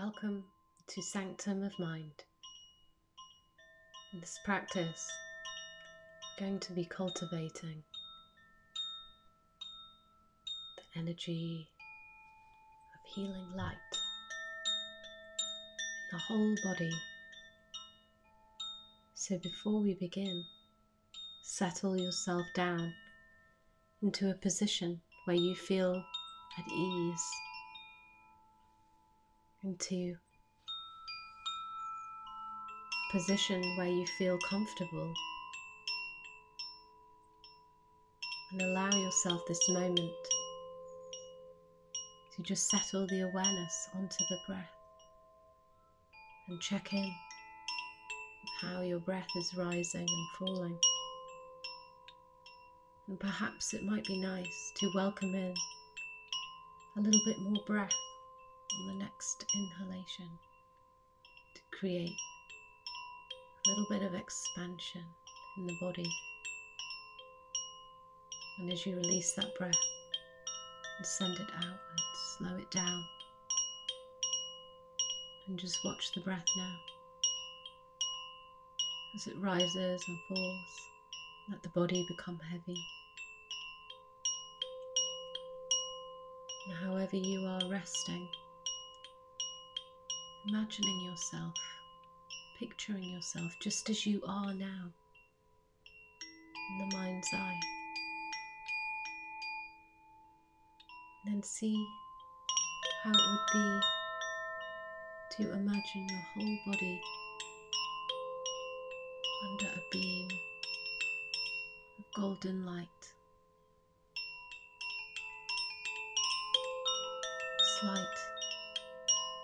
Welcome to Sanctum of Mind. In this practice, I'm going to be cultivating the energy of healing light in the whole body. So before we begin, settle yourself down into a position where you feel at ease into a position where you feel comfortable and allow yourself this moment to just settle the awareness onto the breath and check in how your breath is rising and falling. And perhaps it might be nice to welcome in a little bit more breath the next inhalation to create a little bit of expansion in the body. And as you release that breath and send it outwards, slow it down. And just watch the breath now. As it rises and falls, let the body become heavy. And however you are resting, imagining yourself, picturing yourself just as you are now in the mind's eye. And then see how it would be to imagine your whole body under a beam of golden light. This light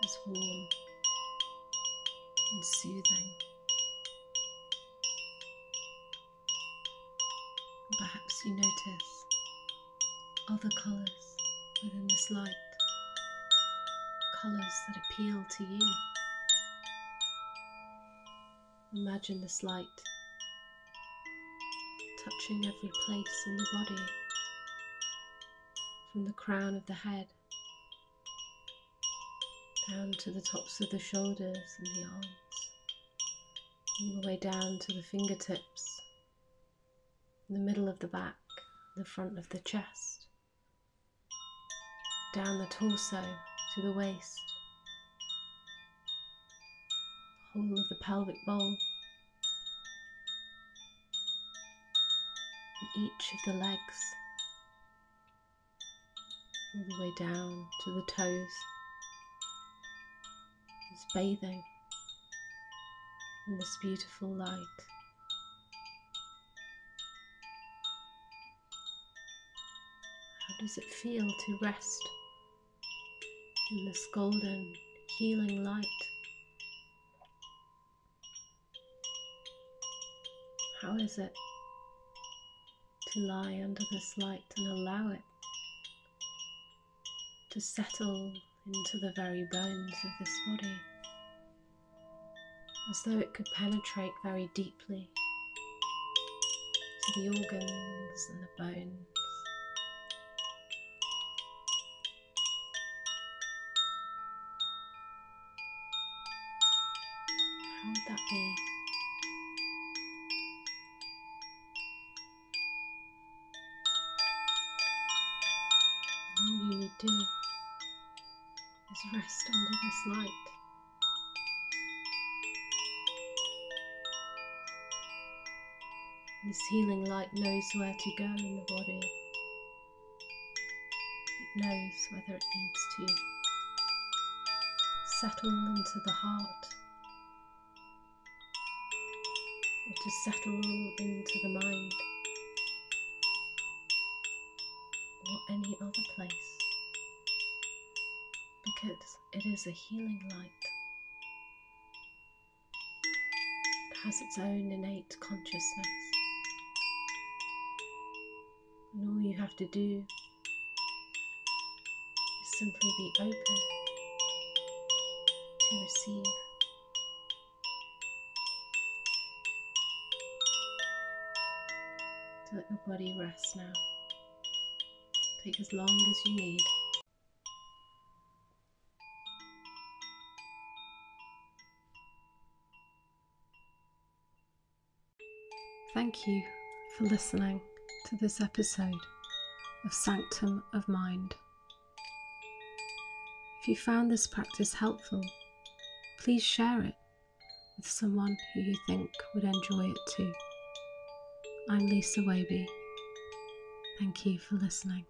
is warm and soothing. Perhaps you notice other colours within this light, colours that appeal to you. Imagine this light touching every place in the body, from the crown of the head down to the tops of the shoulders and the arms all the way down to the fingertips, the middle of the back, the front of the chest, down the torso to the waist, the whole of the pelvic bowl, and each of the legs, all the way down to the toes, is bathing in this beautiful light. How does it feel to rest in this golden healing light? How is it to lie under this light and allow it to settle into the very bones of this body? as though it could penetrate very deeply to the organs and the bones. How would that be? All you do is rest under this light. This healing light knows where to go in the body. It knows whether it needs to settle into the heart or to settle into the mind or any other place because it is a healing light. It has its own innate consciousness. And all you have to do is simply be open to receive. Let your body rest now. Take as long as you need. Thank you for listening to this episode of Sanctum of Mind. If you found this practice helpful, please share it with someone who you think would enjoy it too. I'm Lisa Waby. Thank you for listening.